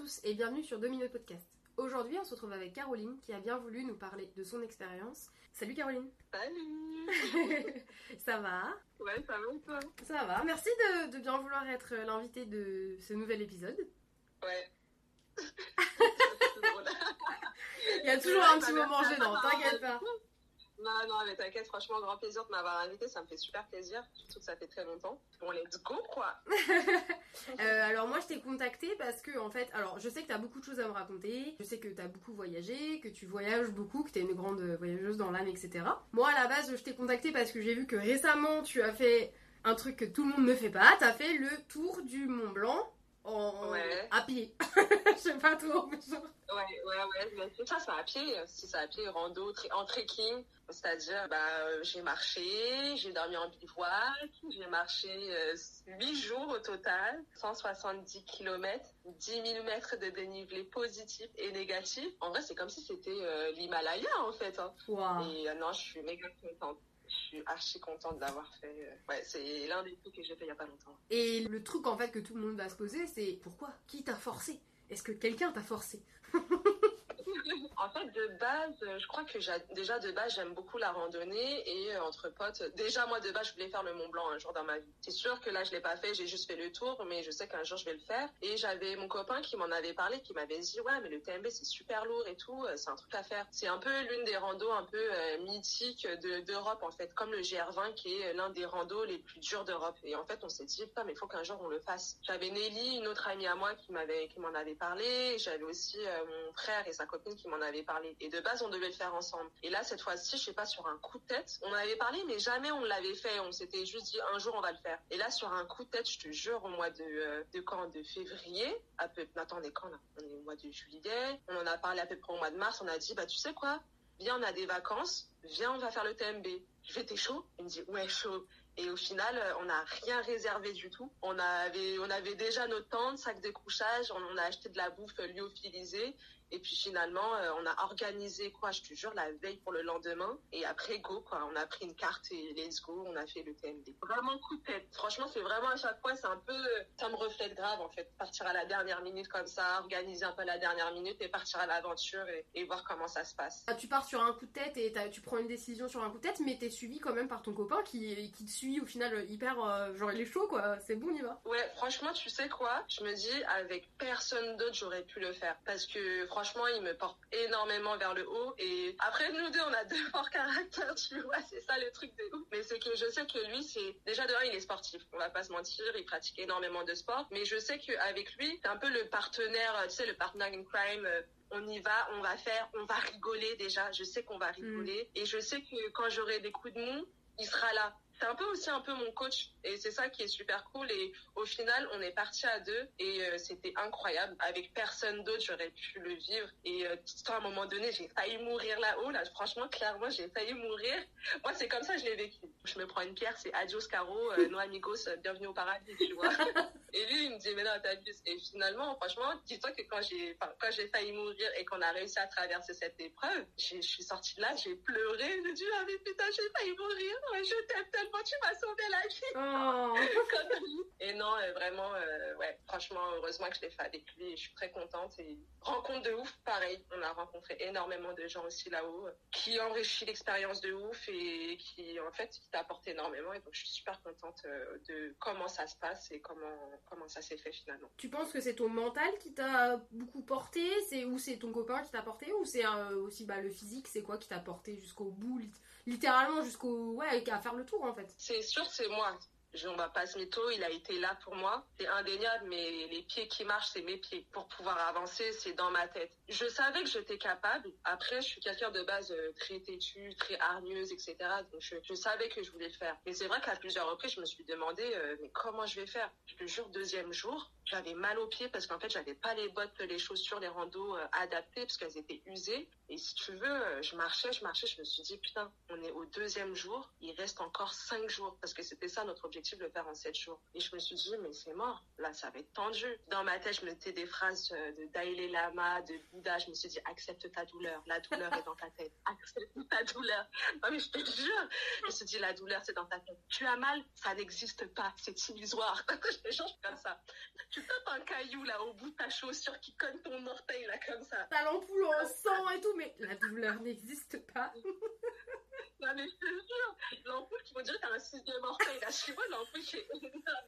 Tous et bienvenue sur Domino Podcast. Aujourd'hui, on se retrouve avec Caroline qui a bien voulu nous parler de son expérience. Salut Caroline Salut Ça va? Ouais, ça va et toi? Ça va, merci de, de bien vouloir être l'invité de ce nouvel épisode. Ouais. Il y a toujours un petit moment gênant, t'inquiète pas. Non, non, mais t'inquiète, franchement, grand plaisir de m'avoir invité, ça me fait super plaisir, surtout que ça fait très longtemps. Bon, let's go, quoi. Euh, alors moi je t'ai contacté parce que en fait, alors je sais que t'as beaucoup de choses à me raconter, je sais que t'as beaucoup voyagé, que tu voyages beaucoup, que t'es une grande voyageuse dans l'âme, etc. Moi à la base je t'ai contacté parce que j'ai vu que récemment tu as fait un truc que tout le monde ne fait pas, t'as fait le tour du Mont Blanc en... Ouais. à pied. Je sais pas trop. mais genre- Ouais, ouais, ouais, mais c'est ça, c'est à pied, si c'est à pied, rando, en trekking, c'est-à-dire, bah, euh, j'ai marché, j'ai dormi en bivouac, j'ai marché euh, 8 jours au total, 170 km, 10 000 mètres de dénivelé positif et négatif. En vrai, c'est comme si c'était euh, l'Himalaya, en fait, hein. Et euh, non, je suis méga contente. Je suis archi contente d'avoir fait. euh, Ouais, c'est l'un des trucs que j'ai fait il y a pas longtemps. Et le truc en fait que tout le monde va se poser c'est pourquoi? Qui t'a forcé? Est-ce que quelqu'un t'a forcé? En fait, de base, je crois que déjà de base, j'aime beaucoup la randonnée et euh, entre potes. Déjà, moi, de base, je voulais faire le Mont Blanc un jour dans ma vie. C'est sûr que là, je l'ai pas fait, j'ai juste fait le tour, mais je sais qu'un jour, je vais le faire. Et j'avais mon copain qui m'en avait parlé, qui m'avait dit, ouais, mais le TMB, c'est super lourd et tout, euh, c'est un truc à faire. C'est un peu l'une des randos un peu euh, mythiques de- d'Europe, en fait, comme le GR20, qui est l'un des randos les plus durs d'Europe. Et en fait, on s'est dit, putain, mais il faut qu'un jour, on le fasse. J'avais Nelly, une autre amie à moi, qui m'avait, m'en avait parlé. J'avais aussi mon frère et sa copine qui m'en avaient parlé. Et de base, on devait le faire ensemble. Et là, cette fois-ci, je sais pas, sur un coup de tête, on en avait parlé, mais jamais on l'avait fait. On s'était juste dit, un jour, on va le faire. Et là, sur un coup de tête, je te jure, au mois de, euh, de quand? De février, à peu, on est quand, là? On est au mois de juillet. On en a parlé à peu près au mois de mars. On a dit, bah, tu sais quoi? Viens, on a des vacances. Viens, on va faire le TMB. Je vais, t'es chaud? Il me dit, ouais, chaud. Et au final, euh, on n'a rien réservé du tout. On avait, on avait déjà nos tentes, sacs de couchage, on, on a acheté de la bouffe lyophilisée. Et puis finalement, euh, on a organisé, quoi, je te jure, la veille pour le lendemain. Et après, go, quoi. On a pris une carte et let's go, on a fait le TMD. Vraiment coup de tête. Franchement, c'est vraiment à chaque fois, c'est un peu, euh, ça me reflète grave, en fait. Partir à la dernière minute comme ça, organiser un peu la dernière minute et partir à l'aventure et, et voir comment ça se passe. Ah, Tu pars sur un coup de tête et tu prends une décision sur un coup de tête, mais t'es suivi quand même par ton copain qui, qui te suit au final hyper. euh, genre il est chaud quoi, c'est bon, on y va. Ouais, franchement, tu sais quoi? Je me dis, avec personne d'autre, j'aurais pu le faire. Parce que franchement, il me porte énormément vers le haut. Et après, nous deux, on a deux forts caractères, tu vois, c'est ça le truc de ouf. Mais c'est que je sais que lui, c'est... Déjà, de un, il est sportif. On va pas se mentir, il pratique énormément de sport. Mais je sais qu'avec lui, c'est un peu le partenaire, tu sais, le partner in crime. euh, on y va, on va faire, on va rigoler déjà. Je sais qu'on va rigoler. Et je sais que quand j'aurai des coups de mou, il sera là. C'est un peu aussi un peu mon coach et c'est ça qui est super cool et au final on est parti à deux et euh, c'était incroyable. Avec personne d'autre j'aurais pu le vivre et euh, à un moment donné j'ai failli mourir là-haut. Là franchement clairement j'ai failli mourir. Moi c'est comme ça je l'ai vécu. Je me prends une pierre c'est adios caro euh, no amigos euh, bienvenue au paradis tu vois. Et lui il me dit mais non t'abuses et finalement franchement dis-toi que quand j'ai quand j'ai failli mourir et qu'on a réussi à traverser cette épreuve je suis sortie de là j'ai pleuré. J'ai dit ah mais putain j'ai failli mourir. Ouais, je t'aime tu m'as sauvé la vie Oh. Et non, euh, vraiment, euh, ouais, franchement, heureusement que je l'ai fait avec lui et je suis très contente. Et rencontre de ouf, pareil. On a rencontré énormément de gens aussi là-haut qui enrichit l'expérience de ouf et qui, en fait, qui t'apportent énormément. Et donc, je suis super contente euh, de comment ça se passe et comment, comment ça s'est fait finalement. Tu penses que c'est ton mental qui t'a beaucoup porté? C'est ou c'est ton copain qui t'a porté? Ou c'est euh, aussi bah, le physique? C'est quoi qui t'a porté jusqu'au bout? Littéralement jusqu'au ouais à faire le tour en fait C'est sûr, c'est moi. Je, on va pas se il a été là pour moi. C'est indéniable, mais les pieds qui marchent, c'est mes pieds. Pour pouvoir avancer, c'est dans ma tête. Je savais que j'étais capable. Après, je suis quelqu'un de base euh, très têtue, très hargneuse, etc. Donc, je, je savais que je voulais le faire. Mais c'est vrai qu'à plusieurs reprises, je me suis demandé, euh, mais comment je vais faire? Je te jure, deuxième jour, j'avais mal aux pieds parce qu'en fait, j'avais pas les bottes, les chaussures, les randos euh, adaptées parce qu'elles étaient usées. Et si tu veux, euh, je marchais, je marchais, je me suis dit, putain, on est au deuxième jour, il reste encore cinq jours parce que c'était ça notre objectif de le faire en sept jours. Et je me suis dit, mais c'est mort, là, ça va être tendu. Dans ma tête, je me mettais des phrases euh, de Dalai Lama, de Bouddha, je me suis dit, accepte ta douleur, la douleur est dans ta tête, accepte ta douleur. Non, mais je te jure, je me suis dit, la douleur, c'est dans ta tête. Tu as mal, ça n'existe pas, c'est illusoire. je te jure, comme ça. Tu tu un caillou là au bout de ta chaussure qui cogne ton orteil là comme ça. T'as l'ampoule en sang et tout, mais la douleur n'existe pas. Non, mais te jure, l'ampoule, tu me dire que t'as un sixième orteil, là, je vois l'ampoule qui est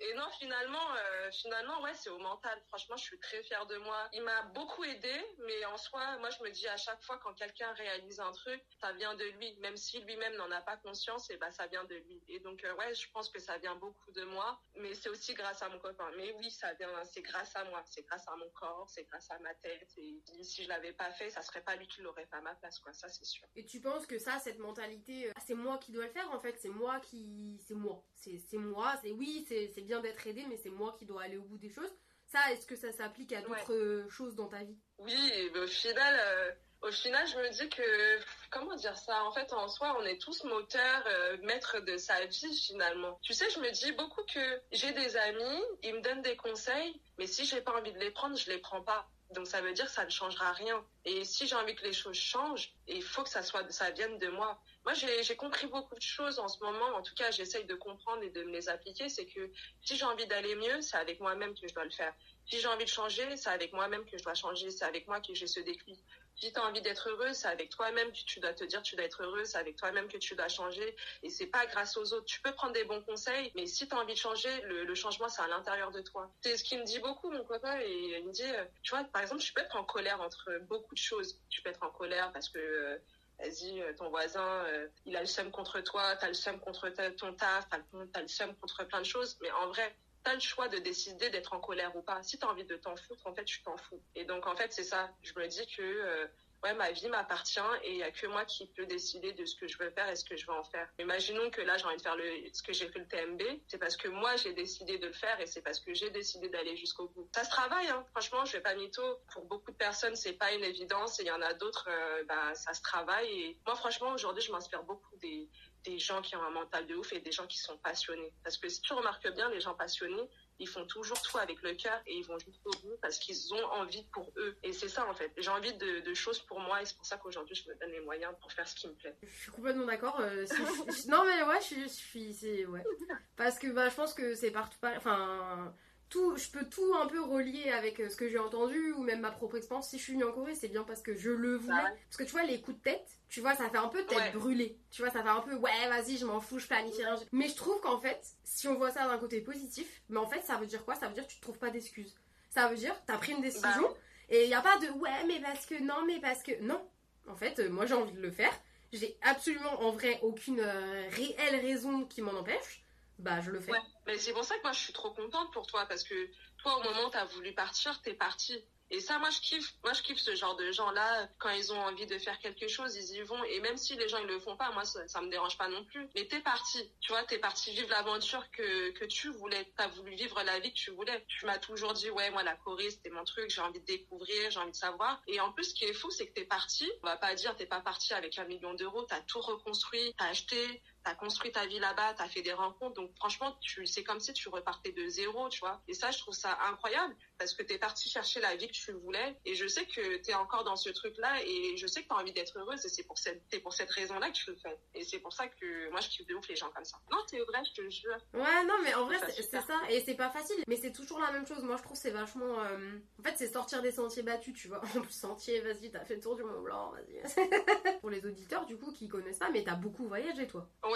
Et non, finalement, euh, finalement, ouais, c'est au mental. Franchement, je suis très fière de moi. Il m'a beaucoup aidé, mais en soi, moi, je me dis à chaque fois, quand quelqu'un réalise un truc, ça vient de lui. Même si lui-même n'en a pas conscience, et bah, ça vient de lui. Et donc, euh, ouais, je pense que ça vient beaucoup de moi, mais c'est aussi grâce à mon copain. Mais oui, ça vient, c'est grâce à moi, c'est grâce à mon corps, c'est grâce à ma tête. Et si je l'avais pas fait, ça serait pas lui qui l'aurait fait à ma place, quoi. Ça, c'est sûr. Et tu penses que ça, cette mentalité, euh, c'est moi qui dois le faire en fait, c'est moi qui. C'est moi. C'est moi, c'est oui, c'est bien d'être aidé, mais c'est moi qui dois aller au bout des choses. Ça, est-ce que ça s'applique à d'autres choses dans ta vie? Oui, au final. Euh, au final, je me dis que, comment dire ça? En fait, en soi, on est tous moteurs, euh, maîtres de sa vie, finalement. Tu sais, je me dis beaucoup que j'ai des amis, ils me donnent des conseils, mais si j'ai pas envie de les prendre, je les prends pas. Donc ça veut dire que ça ne changera rien. Et si j'ai envie que les choses changent, il faut que ça soit, ça vienne de moi. Moi, j'ai compris beaucoup de choses en ce moment. En tout cas, j'essaye de comprendre et de me les appliquer. C'est que si j'ai envie d'aller mieux, c'est avec moi-même que je dois le faire. Si j'ai envie de changer, c'est avec moi-même que je dois changer. C'est avec moi que j'ai ce déclic. Si tu as envie d'être heureux, c'est avec toi-même que tu dois te dire tu dois être heureux, c'est avec toi-même que tu dois changer et c'est pas grâce aux autres. Tu peux prendre des bons conseils, mais si tu as envie de changer, le, changement c'est à l'intérieur de toi. C'est ce qui me dit beaucoup mon copain et il me dit euh, tu vois par exemple, tu peux être en colère entre beaucoup de choses. Tu peux être en colère parce que euh, vas-y, euh, ton voisin, il a le seum contre toi, t'as le seum contre ton taf, t'as le seum contre plein de choses. Mais en vrai, t'as le choix de décider d'être en colère ou pas. Si t'as envie de t'en foutre, en fait, tu t'en fous. Et donc, en fait, c'est ça. Je me dis que, euh, ouais, ma vie m'appartient et il y a que moi qui peux décider de ce que je veux faire et ce que je veux en faire. Imaginons que là, j'ai envie de faire le, ce que j'ai fait le TMB. C'est parce que moi, j'ai décidé de le faire et c'est parce que j'ai décidé d'aller jusqu'au bout. Ça se travaille, hein. Franchement, je vais pas mytho. Pour beaucoup de personnes, c'est pas une évidence et il y en a d'autres, euh, bah, ça se travaille. Et moi, franchement, aujourd'hui, je m'inspire beaucoup des, des gens qui ont un mental de ouf et des gens qui sont passionnés. Parce que si tu remarques bien, les gens passionnés, ils font toujours tout avec le cœur et ils vont jusqu'au bout parce qu'ils ont envie pour eux. Et c'est ça en fait. J'ai envie de, choses pour moi et c'est pour ça qu'aujourd'hui je me donne les moyens pour faire ce qui me plaît. Je suis complètement d'accord. Euh, non mais ouais, je suis, ouais. Parce que bah je pense que c'est partout pareil. Enfin je peux tout un peu relier avec euh, ce que j'ai entendu ou même ma propre expérience. Si je suis venue en Corée, c'est bien parce que je le voulais. Parce que tu vois, les coups de tête, tu vois, ça fait un peu tête brûlée. Tu vois, ça fait un peu, ouais, vas-y, je m'en fous, je planifie rien. Mais je trouve qu'en fait, si on voit ça d'un côté positif, mais en fait, ça veut dire quoi? Ça veut dire que tu te trouves pas d'excuses. Ça veut dire, t'as pris une décision bah et il n'y a pas de, ouais, mais parce que non, mais parce que. Non. En fait, euh, moi, j'ai envie de le faire. J'ai absolument, en vrai, aucune euh, réelle raison qui m'en empêche bah je le fais. Mais c'est pour ça que moi je suis trop contente pour toi parce que toi au moment où tu as voulu partir, t'es parti. Et ça, moi, je kiffe. Moi, je kiffe ce genre de gens-là. Quand ils ont envie de faire quelque chose, ils y vont. Et même si les gens, ils le font pas, moi, ça, ça me dérange pas non plus. Mais t'es parti. Tu vois, t'es parti vivre l'aventure que, que tu voulais. T'as voulu vivre la vie que tu voulais. Tu m'as toujours dit, ouais, moi, la Corée, c'était mon truc. J'ai envie de découvrir, j'ai envie de savoir. Et en plus, ce qui est fou, c'est que t'es parti. On va pas dire, t'es pas parti avec un million d'euros. T'as tout reconstruit. T'as acheté t'as construit ta vie là-bas, t'as fait des rencontres, donc franchement, tu, c'est comme si tu repartais de zéro, tu vois. Et ça, je trouve ça incroyable parce que t'es parti chercher la vie que tu voulais et je sais que t'es encore dans ce truc-là et je sais que t'as envie d'être heureuse et c'est pour cette, c'est pour cette raison-là que tu le fais. Et c'est pour ça que moi, je kiffe de ouf les gens comme ça. Non, c'est vrai, je te jure. Ouais, non, mais en vrai, c'est, ça. Et c'est pas facile, mais c'est toujours la même chose. Moi, je trouve c'est vachement. Euh, en fait, c'est sortir des sentiers battus, tu vois. En plus, sentier, vas-y, t'as fait le tour du Mont Blanc, vas-y. pour les auditeurs, du coup, qui connaissent pas, mais t'as beaucoup voyagé, toi. Ouais,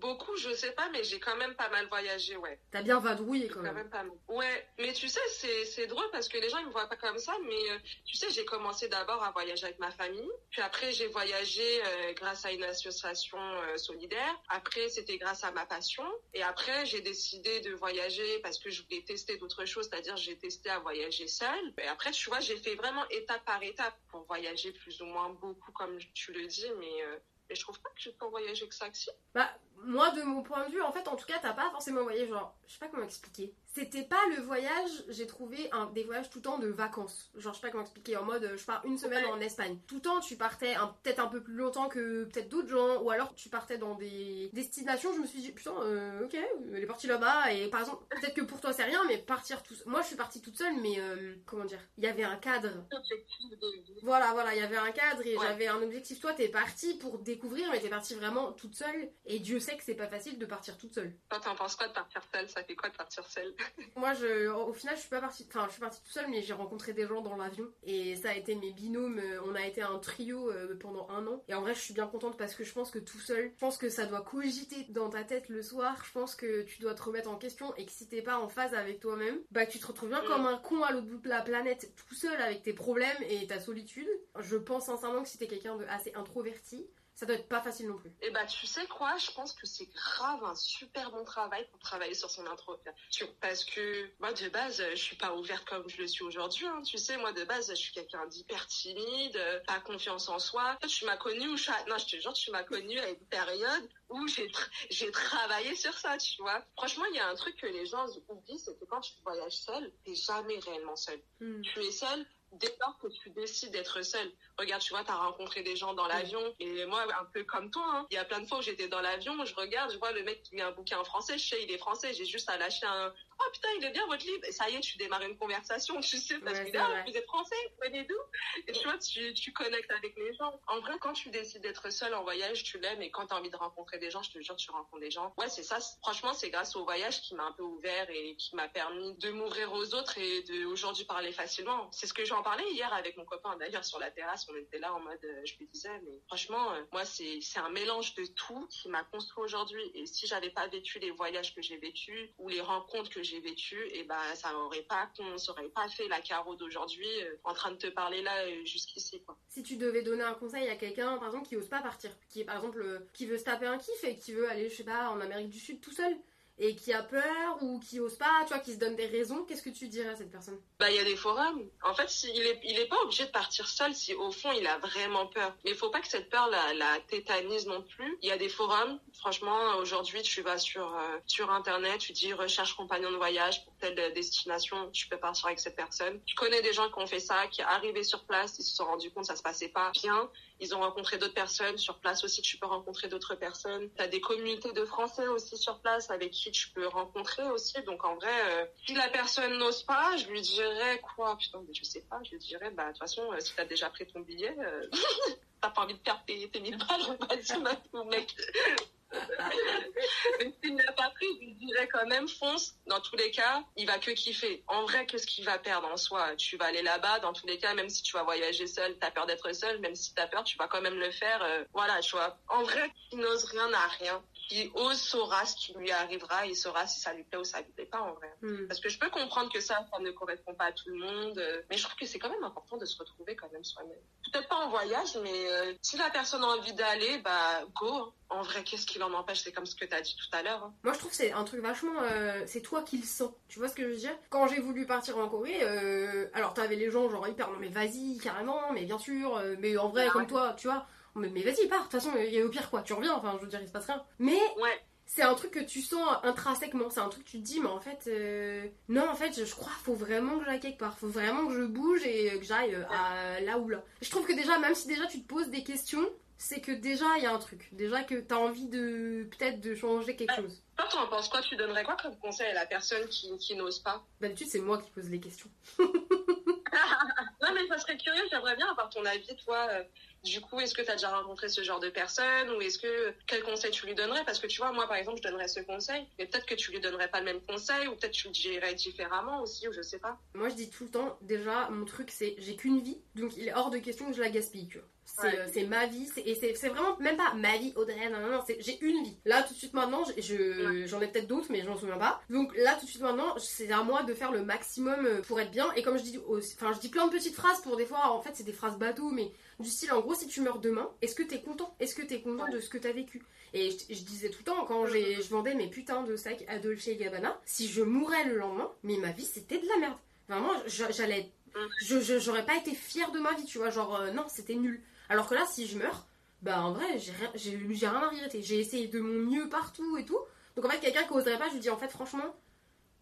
Beaucoup, je sais pas, mais j'ai quand même pas mal voyagé, ouais. T'as bien vadrouillé quand, même. pas Ouais, mais tu sais, c'est drôle parce que les gens ils me voient pas comme ça, mais euh, tu sais, j'ai commencé d'abord à voyager avec ma famille, puis après j'ai voyagé euh, grâce à une association euh, solidaire. Après, c'était grâce à ma passion, et après j'ai décidé de voyager parce que je voulais tester d'autres choses, c'est-à-dire j'ai testé à voyager seule. Et après, tu vois, j'ai fait vraiment étape par étape pour voyager plus ou moins beaucoup, comme tu le dis, mais mais je trouve pas que j'ai pas voyager que ça, que. Bah, moi, de mon point de vue, en fait, en tout cas, t'as pas forcément voyagé, genre, je sais pas comment expliquer. C'était pas le voyage, j'ai trouvé un, des voyages tout le temps de vacances. Genre, je sais pas comment expliquer, en mode, je pars une semaine en Espagne. Tout le temps, tu partais peut-être un peu plus longtemps que peut-être d'autres gens, ou alors tu partais dans des destinations, je me suis dit, putain, euh, ok, elle est partie là-bas, et par exemple, peut-être que pour toi c'est rien, mais partir tout Moi, je suis partie toute seule, mais euh, comment dire, il y avait un cadre. Voilà, voilà, il y avait un cadre et j'avais un objectif. Toi, t'es partie pour découvrir, mais t'es partie vraiment toute seule, et Dieu sais que c'est pas facile de partir toute seule. Toi, t'en penses quoi de partir seule? Ça fait quoi de partir seule? Moi, je, au final, je suis pas partie, enfin, je suis partie toute seule, mais j'ai rencontré des gens dans l'avion et ça a été mes binômes. euh, On a été un trio euh, pendant un an et en vrai, je suis bien contente parce que je pense que tout seul, je pense que ça doit cogiter dans ta tête le soir. Je pense que tu dois te remettre en question et que si t'es pas en phase avec toi-même, bah tu te retrouves bien Mm. comme un con à l'autre bout de la planète, tout seul avec tes problèmes et ta solitude. Je pense sincèrement que si t'es quelqu'un de assez introverti, ça doit être pas facile non plus. Et bah, tu sais quoi, je pense que c'est grave un super bon travail pour travailler sur son introversion. Parce que moi, de base, je suis pas ouverte comme je le suis aujourd'hui. hein. Tu sais, moi, de base, je suis quelqu'un d'hyper timide, pas confiance en soi. Tu m'as connue où je... Non, je te jure, tu m'as connue à une période où j'ai tra- travaillé sur ça, tu vois. Franchement, il y a un truc que les gens oublient, c'est que quand tu voyages seul, t'es jamais réellement seul. Tu es seul dès lors que tu décides d'être seul. Regarde, tu vois, tu as rencontré des gens dans l'avion. Et moi, un peu comme toi, hein, il y a plein de fois où j'étais dans l'avion, je regarde, je vois le mec qui met un bouquin en français, je sais, il est français, j'ai juste à lâcher un « Oh putain, il est bien votre livre !» Et ça y est, tu démarres une conversation, tu sais, parce Ouais, que vrai. vous êtes français, vous venez d'où? Et tu vois, tu, tu connectes avec les gens. En vrai, quand tu décides d'être seul en voyage, tu l'aimes. Et quand tu as envie de rencontrer des gens, je te jure, tu rencontres des gens. Ouais, c'est ça. Franchement, c'est grâce au voyage qui m'a un peu ouvert et qui m'a permis de m'ouvrir aux autres et de aujourd'hui parler facilement. C'est ce que j'en parlais hier avec mon copain d'ailleurs sur la terrasse. On était là en mode, euh, je lui disais, mais franchement, euh, moi, c'est c'est un mélange de tout qui m'a construit aujourd'hui. Et si j'avais pas vécu les voyages que j'ai vécus ou les rencontres que j'ai vécues, et ben ça aurait pas, on s'aurait pas fait la carreau d'aujourd'hui euh, en train de te parler là euh, jusqu'ici quoi. Si tu devais donner un conseil à quelqu'un, par exemple, qui ose pas partir, qui est par exemple euh, qui veut se taper un kiff et qui veut aller, je sais pas, en Amérique du Sud tout seul, et qui a peur ou qui ose pas, tu qui se donne des raisons, qu'est-ce que tu dirais à cette personne? Bah, il y a des forums. En fait, il est, il est pas obligé de partir seul si au fond il a vraiment peur. Mais il faut pas que cette peur la, la tétanise non plus. Il y a des forums. Franchement, aujourd'hui, tu vas sur, euh, sur internet, tu dis recherche compagnon de voyage pour telle destination, tu peux partir avec cette personne. Je connais des gens qui ont fait ça, qui arrivaient sur place, ils se sont rendus compte que ça se passait pas bien. Ils ont rencontré d'autres personnes. Sur place aussi, tu peux rencontrer d'autres personnes. Tu as des communautés de Français aussi sur place avec qui tu peux rencontrer aussi. Donc en vrai, euh, si la personne n'ose pas, je lui dirais quoi? Putain, mais je sais pas. Je lui dirais, bah de toute façon, euh, si t'as déjà pris ton billet, euh, t'as pas envie de perdre tes, tes 1000 balles, vas-y, ma- mon mec. Mais s'il n'a pas pris, je dirais quand même, fonce. Dans tous les cas, il va que kiffer. En vrai, qu'est-ce qu'il va perdre en soi? Tu vas aller là-bas, dans tous les cas, même si tu vas voyager seul, t'as peur d'être seul, même si t'as peur, tu vas quand même le faire. euh, voilà, tu vois. En vrai, qui n'ose rien n'a rien. Qui ose saura ce qui lui arrivera, il saura si ça lui plaît ou ça lui plaît pas en vrai. Hmm. Parce que je peux comprendre que ça, ça ne correspond pas à tout le monde, euh, mais je trouve que c'est quand même important de se retrouver quand même soi-même. Peut-être pas en voyage, mais euh, si la personne a envie d'aller, bah go. hein. En vrai, qu'est-ce qui l'en empêche? C'est comme ce que tu as dit tout à l'heure. hein. Moi, je trouve que c'est un truc vachement. euh, c'est toi qui le sens. Tu vois ce que je veux dire? Quand j'ai voulu partir en Corée, alors t'avais les gens genre hyper non mais vas-y carrément, mais bien sûr, mais en vrai Ah comme ouais. toi, tu vois. Mais, mais vas-y pars. De toute façon, il y a au pire quoi. Tu reviens. Enfin, je veux dire, il se passe rien. Mais Ouais, c'est un truc que tu sens intrinsèquement. C'est un truc que tu te dis, mais en fait, euh, non, en fait, je, je crois, faut vraiment que j'aille quelque part. Faut vraiment que je bouge et que j'aille euh, à là ou là. Je trouve que déjà, même si déjà tu te poses des questions, c'est que déjà il y a un truc. Déjà que t'as envie de peut-être de changer quelque chose. toi, tu en penses quoi? Tu donnerais quoi comme conseil à la personne qui, qui n'ose pas? D'habitude, c'est moi qui pose les questions. Non, mais ça serait curieux, j'aimerais bien avoir ton avis, toi. Du coup, est-ce que tu as déjà rencontré ce genre de personne ou est-ce que quel conseil tu lui donnerais? Parce que tu vois, moi par exemple, je donnerais ce conseil, mais peut-être que tu lui donnerais pas le même conseil ou peut-être tu le dirais différemment aussi, ou je sais pas. Moi, je dis tout le temps, déjà, mon truc, c'est j'ai qu'une vie, donc il est hors de question que je la gaspille, tu vois. C'est Ouais. euh, c'est ma vie, c'est- et c'est vraiment même pas ma vie, Audrey, non, non, non, c'est- j'ai une vie. Là, tout de suite maintenant, j'ai- je- j'en ai peut-être d'autres, mais je m'en souviens pas. Donc là, tout de suite maintenant, c'est à moi de faire le maximum euh, pour être bien. Et comme je dis, aussi- enfin, je dis plein de petites phrases pour des fois, en fait, c'est des phrases bateau, mais du style, en gros, si tu meurs demain, est-ce que t'es content? Est-ce que t'es content de ce que t'as vécu? Et je, je disais tout le temps, quand je vendais mes putains de sacs à Dolce Gabbana, si je mourais le lendemain, mais ma vie, c'était de la merde. Vraiment, j'allais je j'aurais pas été fière de ma vie, tu vois, genre euh, non, c'était nul. Alors que là, si je meurs, bah en vrai, j'ai rien, j'ai j'ai rien à regretter. J'ai essayé de mon mieux partout et tout. Donc en fait, quelqu'un qui oserait pas, je lui dis en fait, franchement,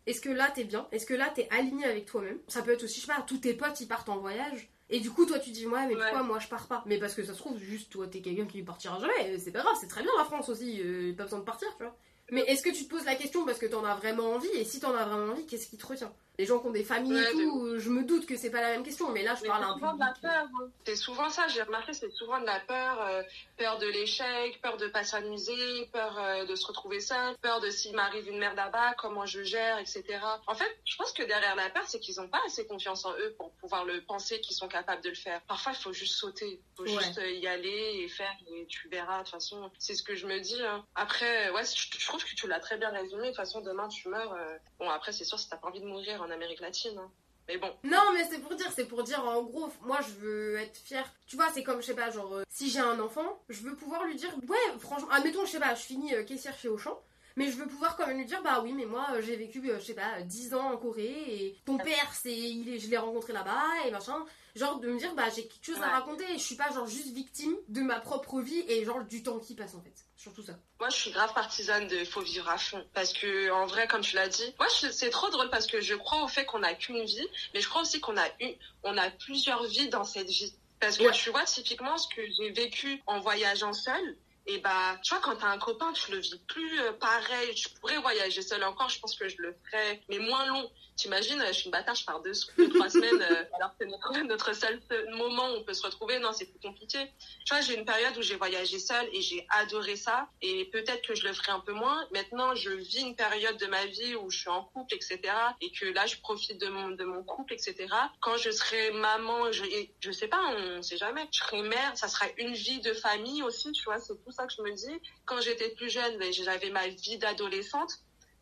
est-ce que là t'es bien? Est-ce que là t'es aligné avec toi-même? Ça peut être aussi, je sais pas, tous tes potes ils partent en voyage. Et du coup, toi tu dis, ouais, mais pourquoi Ouais. moi je pars pas? Mais parce que ça se trouve, juste toi t'es quelqu'un qui partira jamais. C'est pas grave, c'est très bien la France aussi, euh, pas besoin de partir, tu vois. Mais est-ce que tu te poses la question parce que t'en as vraiment envie? Et si t'en as vraiment envie, qu'est-ce qui te retient? Les gens qui ont des familles et tout, je me doute que c'est pas la même question, mais là je parle un peu. de la peur. Hein. C'est souvent ça, j'ai remarqué, c'est souvent de la peur, euh, peur de l'échec, peur de pas s'amuser, peur euh, de se retrouver seul, peur de s'il m'arrive une merde là-bas, comment je gère, etc. En fait, je pense que derrière la peur, c'est qu'ils ont pas assez confiance en eux pour pouvoir le penser qu'ils sont capables de le faire. Parfois, il faut juste sauter, il faut juste euh, y aller et faire, et tu verras. De toute façon, c'est ce que je me dis. Hein. Après, ouais, je, trouve que tu l'as très bien résumé. De toute façon, demain tu meurs. Bon, après, c'est sûr, si t'as pas envie de mourir en Amérique latine. Hein. Mais bon. Non, mais c'est pour dire, c'est pour dire, en gros, moi je veux être fière. Tu vois, c'est comme, je sais pas, genre, euh, si j'ai un enfant, je veux pouvoir lui dire, ouais, franchement, admettons, je sais pas, je finis euh, caissière chez Auchan. Mais je veux pouvoir quand même lui dire, bah oui, mais moi euh, j'ai vécu, je sais pas, 10 ans en Corée et ton père, c'est, il est, je l'ai rencontré là-bas et machin. Genre de me dire, bah j'ai quelque chose à raconter et je suis pas genre juste victime de ma propre vie et genre du temps qui passe en fait surtout ça. Moi, je suis grave partisane de faut vivre à fond. Parce que, en vrai, comme tu l'as dit, moi, c'est trop drôle parce que je crois au fait qu'on n'a qu'une vie, mais je crois aussi qu'on a eu, on a plusieurs vies dans cette vie. Parce que tu vois, typiquement, ce que j'ai vécu en voyageant seule, et bah, tu vois, quand t'as un copain, tu le vis plus euh, pareil. Tu pourrais voyager seul encore, je pense que je le ferais, mais moins long. T'imagines, je suis une bâtard, je pars deux, deux trois semaines, euh, alors que notre, notre seul moment où on peut se retrouver, non, c'est plus compliqué. Tu vois, j'ai une période où j'ai voyagé seule et j'ai adoré ça. Et peut-être que je le ferai un peu moins. Maintenant, je vis une période de ma vie où je suis en couple, etc. Et que là, je profite de mon, de mon couple, etc. Quand je serai maman, je, je sais pas, on sait jamais. Je serai mère, ça sera une vie de famille aussi, tu vois, c'est tout ça que je me dis. Quand j'étais plus jeune, ben, j'avais ma vie d'adolescente.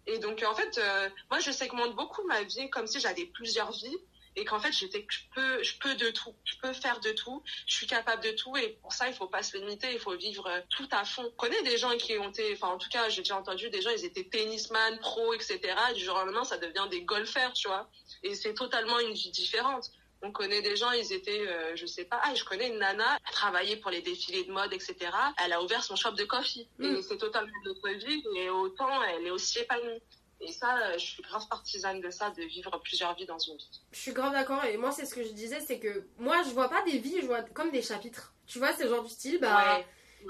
Et donc, en fait, euh, moi, je segmente beaucoup ma vie comme si j'avais plusieurs vies et qu'en fait, j'étais, je peux, je peux de tout, je peux faire de tout, je suis capable de tout et pour ça, il faut pas se limiter, il faut vivre euh, tout à fond. Je connais des gens qui ont été, enfin, en tout cas, j'ai déjà entendu des gens, ils étaient tennisman, pro, etc. du jour au lendemain, ça devient des golfeurs, tu vois. Et c'est totalement une vie différente on connaît des gens, ils étaient, euh, je sais pas, ah, je connais une nana, elle travaillait pour les défilés de mode, etc. Elle a ouvert son shop de coffee. Et mm. c'est totalement notre vie, et autant elle est aussi épanouie. Et ça, euh, je suis grave partisane de ça, de vivre plusieurs vies dans une vie. Je suis grave d'accord, et moi, c'est ce que je disais, c'est que moi, je vois pas des vies, je vois comme des chapitres. Tu vois, c'est genre du style, bah.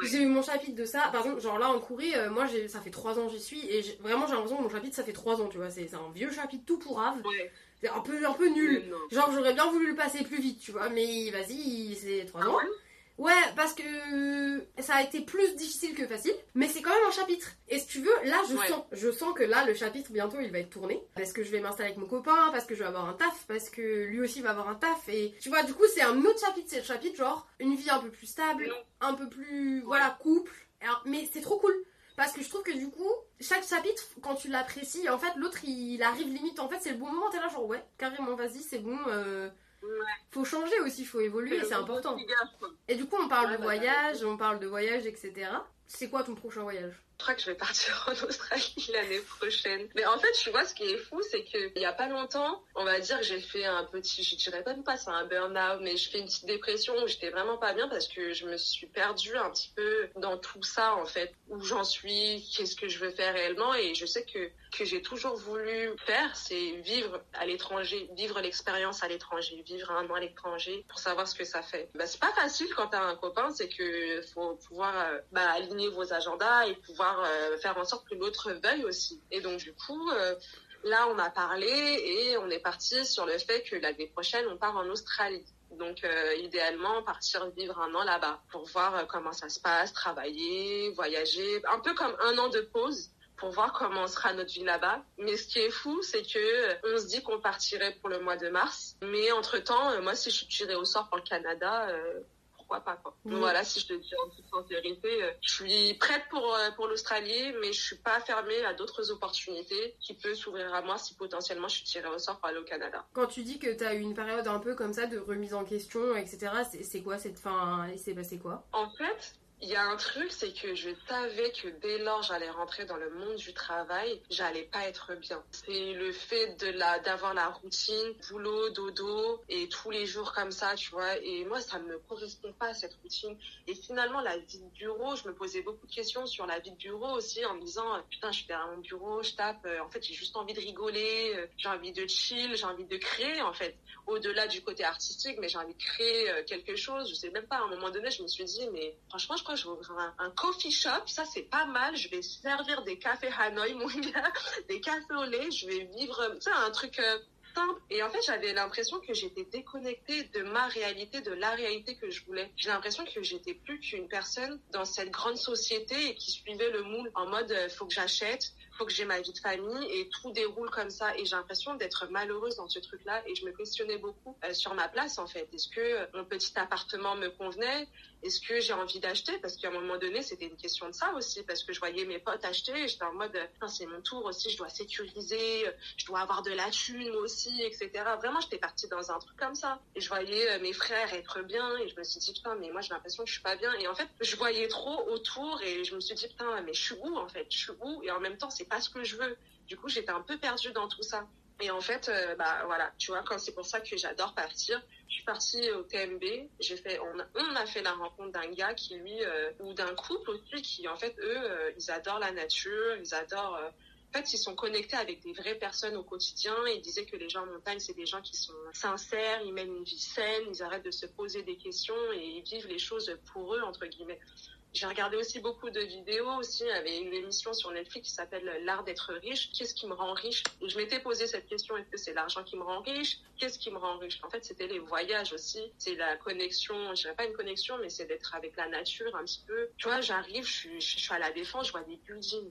J'ai eu mon chapitre de ça. Par exemple, genre là en Corée, euh, moi ça fait 3 ans que j'y suis et vraiment j'ai l'impression que mon chapitre ça fait 3 ans, tu vois. C'est un vieux chapitre tout pourrave. Ouais. C'est un peu, un peu nul. Genre, j'aurais bien voulu le passer plus vite, tu vois. Mais vas-y, c'est 3 ah ans. Ouais, parce que ça a été plus difficile que facile, mais c'est quand même un chapitre. Et si tu veux, là, je sens, je sens que là, le chapitre bientôt, il va être tourné, parce que je vais m'installer avec mon copain, parce que je vais avoir un taf, parce que lui aussi va avoir un taf. Et tu vois, du coup, c'est un autre chapitre. C'est le chapitre genre une vie un peu plus stable, un peu plus, voilà, couple. mais c'est trop cool. Parce que je trouve que du coup, chaque chapitre, quand tu l'apprécies, en fait, l'autre il arrive limite. En fait, c'est le bon moment, t'es là, genre, ouais, carrément, vas-y, c'est bon. Euh, faut changer aussi, faut évoluer, c'est important. Et du coup, on parle de bah, voyage, on parle de voyage, etc. C'est quoi ton prochain voyage? Crois que je vais partir en Australie l'année prochaine. Mais en fait, tu vois, ce qui est fou, c'est qu'il y a pas longtemps, on va dire que j'ai fait un petit, je dirais pas pas c'est un burn-out, mais je fais une petite dépression où j'étais vraiment pas bien parce que je me suis perdue un petit peu dans tout ça, en fait. Où j'en suis, qu'est-ce que je veux faire réellement. Et je sais que, que j'ai toujours voulu faire, c'est vivre à l'étranger, vivre l'expérience à l'étranger, vivre un an à l'étranger pour savoir ce que ça fait. Bah, c'est pas facile quand t'as un copain, c'est que faut pouvoir euh, bah, aligner vos agendas et pouvoir euh, faire en sorte que l'autre veuille aussi. Et donc du coup, euh, là on a parlé et on est parti sur le fait que l'année prochaine on part en Australie. Donc euh, idéalement partir vivre un an là-bas pour voir comment ça se passe, travailler, voyager, un peu comme un an de pause pour voir comment sera notre vie là-bas. Mais ce qui est fou, c'est que on se dit qu'on partirait pour le mois de mars, mais entre temps, moi si je suis tirée au sort pour le Canada, pas. Quoi. voilà, si je te dis en toute sincérité, euh, je suis prête pour, euh, pour l'Australie, mais je suis pas fermée à d'autres opportunités qui peuvent s'ouvrir à moi si potentiellement je suis tirée au sort pour aller au Canada. Quand tu dis que tu as eu une période un peu comme ça de remise en question, etc., c'est quoi cette fin Il s'est passé quoi? En fait, il y a un truc, c'est que je savais que dès lors j'allais rentrer dans le monde du travail, j'allais pas être bien. C'est le fait de la d'avoir la routine, boulot, dodo et tous les jours comme ça, tu vois. Et moi, ça me correspond pas cette routine. Et finalement, la vie de bureau, je me posais beaucoup de questions sur la vie de bureau aussi, en me disant putain, je suis derrière mon bureau, je tape. Euh, en fait, j'ai juste envie de rigoler, euh, j'ai envie de chill, j'ai envie de créer en fait. Au-delà du côté artistique, mais j'ai envie de créer euh, quelque chose. Je sais même pas. À un moment donné, je me suis dit mais franchement, je crois je vais ouvrir un, coffee shop, ça c'est pas mal, je vais servir des cafés Hanoi, mon gars, des cafés au lait, je vais vivre, tu sais, un truc, euh, simple. Et en fait, j'avais l'impression que j'étais déconnectée de ma réalité, de la réalité que je voulais. J'ai l'impression que j'étais plus qu'une personne dans cette grande société et qui suivait le moule en mode euh, faut que j'achète, que j'ai ma vie de famille et tout déroule comme ça. Et j'ai l'impression d'être malheureuse dans ce truc-là et je me questionnais beaucoup euh, sur ma place en fait. Est-ce que mon petit appartement me convenait? Est-ce que j'ai envie d'acheter? Parce qu'à un moment donné, c'était une question de ça aussi parce que je voyais mes potes acheter et j'étais en mode c'est mon tour aussi, je dois sécuriser, je dois avoir de la thune aussi, etc. Vraiment, j'étais partie dans un truc comme ça. Et je voyais euh, mes frères être bien et je me suis dit putain mais moi j'ai l'impression que je suis pas bien et en fait je voyais trop autour et je me suis dit putain mais je suis où en fait? Je suis où? Et en même temps c'est pas ce que je veux. Du coup, j'étais un peu perdue dans tout ça. Et en fait, euh, bah voilà, tu vois, c'est pour ça que j'adore partir. Je suis partie au TMB. J'ai fait, on a, on a fait la rencontre d'un gars qui lui, euh, ou d'un couple aussi, qui en fait eux, euh, ils adorent la nature, ils adorent. en fait, ils sont connectés avec des vraies personnes au quotidien. Ils disaient que les gens en montagne, c'est des gens qui sont sincères, ils mènent une vie saine, ils arrêtent de se poser des questions et ils vivent les choses pour eux entre guillemets. J'ai regardé aussi beaucoup de vidéos aussi. Il y avait une émission sur Netflix qui s'appelle L'art d'être riche. Qu'est-ce qui me rend riche? Je m'étais posé cette question est-ce que c'est l'argent qui me rend riche? Qu'est-ce qui me rend riche? En fait, c'était les voyages aussi. C'est la connexion. Je dirais pas une connexion, mais c'est d'être avec la nature un petit peu. Tu vois, j'arrive, je suis, je suis à la défense, je vois des buildings.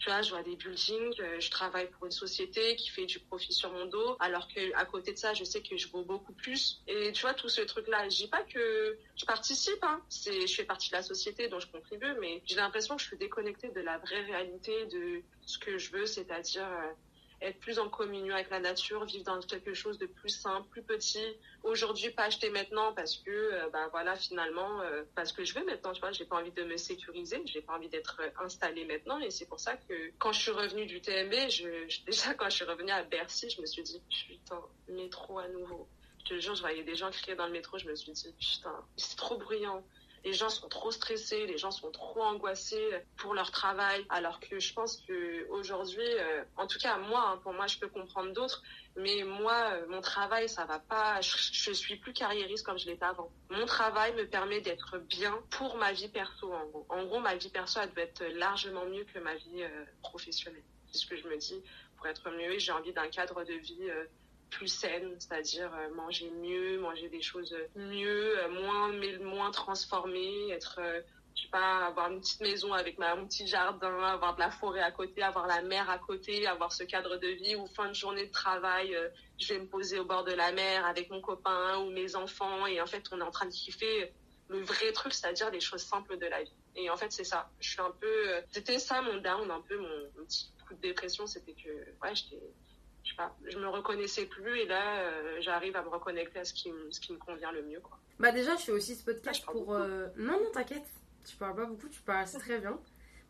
Tu vois, je vois des buildings, euh, je travaille pour une société qui fait du profit sur mon dos, alors que à côté de ça, je sais que je vaux beaucoup plus. Et tu vois, tout ce truc-là, je dis pas que je participe, hein. C'est, je fais partie de la société dont je contribue, mais j'ai l'impression que je suis déconnectée de la vraie réalité de ce que je veux, c'est-à-dire euh, être plus en communion avec la nature, vivre dans quelque chose de plus simple, plus petit. Aujourd'hui, pas acheter maintenant parce que, euh, bah voilà, finalement, euh, parce que je veux maintenant, tu vois, j'ai pas envie de me sécuriser, j'ai pas envie d'être installée maintenant. Et c'est pour ça que quand je suis revenue du TMB, déjà quand je suis revenue à Bercy, je me suis dit, putain, métro à nouveau. Je te jure, je voyais des gens crier dans le métro, je me suis dit, putain, c'est trop bruyant les gens sont trop stressés, les gens sont trop angoissés pour leur travail, alors que je pense que aujourd'hui, euh, en tout cas moi, hein, pour moi, je peux comprendre d'autres, mais moi, euh, mon travail, ça va pas. Je, je suis plus carriériste comme je l'étais avant. Mon travail me permet d'être bien pour ma vie perso, en gros. En gros, ma vie perso, elle doit être largement mieux que ma vie euh, professionnelle. C'est ce que je me dis. Pour être mieux, j'ai envie d'un cadre de vie plus saine, c'est-à-dire euh, manger mieux, manger des choses mieux, euh, moins moins transformées, être euh, je sais pas, avoir une petite maison avec ma, mon petit jardin, avoir de la forêt à côté, avoir la mer à côté, avoir ce cadre de vie où fin de journée de travail, je vais me poser au bord de la mer avec mon copain ou mes enfants et en fait on est en train de kiffer le vrai truc, c'est-à-dire les choses simples de la vie. Et en fait c'est ça. Je suis un peu, c'était ça mon down, un peu mon, petit coup de dépression, c'était que ouais j'étais je sais pas, je me reconnaissais plus et là, euh, j'arrive à me reconnecter à ce qui, ce qui me convient le mieux. Quoi. Bah déjà, je fais aussi ce podcast pour... Euh, non, non, t'inquiète, tu parles pas beaucoup, tu parles très bien.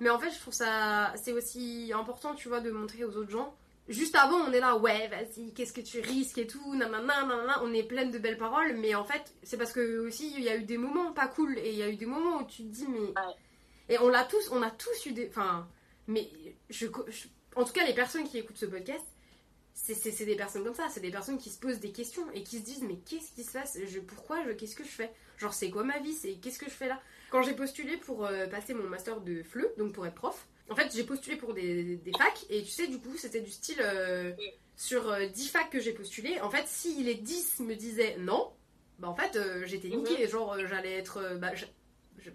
Mais en fait, je trouve ça... C'est aussi important, tu vois, de montrer aux autres gens. Juste avant, on est là, ouais, vas-y, qu'est-ce que tu risques et tout, nanana, nanana, on est pleine de belles paroles, mais en fait, c'est parce que aussi, il y a eu des moments pas cool, et il y a eu des moments où tu te dis, mais... Et on l'a tous, on a tous eu des... Enfin, mais je... En tout cas, les personnes qui écoutent ce podcast, c'est des personnes comme ça, c'est des personnes qui se posent des questions et qui se disent mais qu'est-ce qui se passe? Je, Pourquoi Qu'est-ce que je fais? Genre c'est quoi ma vie? C'est qu'est-ce que je fais là? Quand j'ai postulé pour euh, passer mon master de FLE, donc pour être prof, en fait j'ai postulé pour des, des, facs et tu sais du coup c'était du style euh, sur 10 euh, facs que j'ai postulé, en fait si les 10 me disaient non, bah en fait j'étais niquée, mhm. genre j'allais être... bah,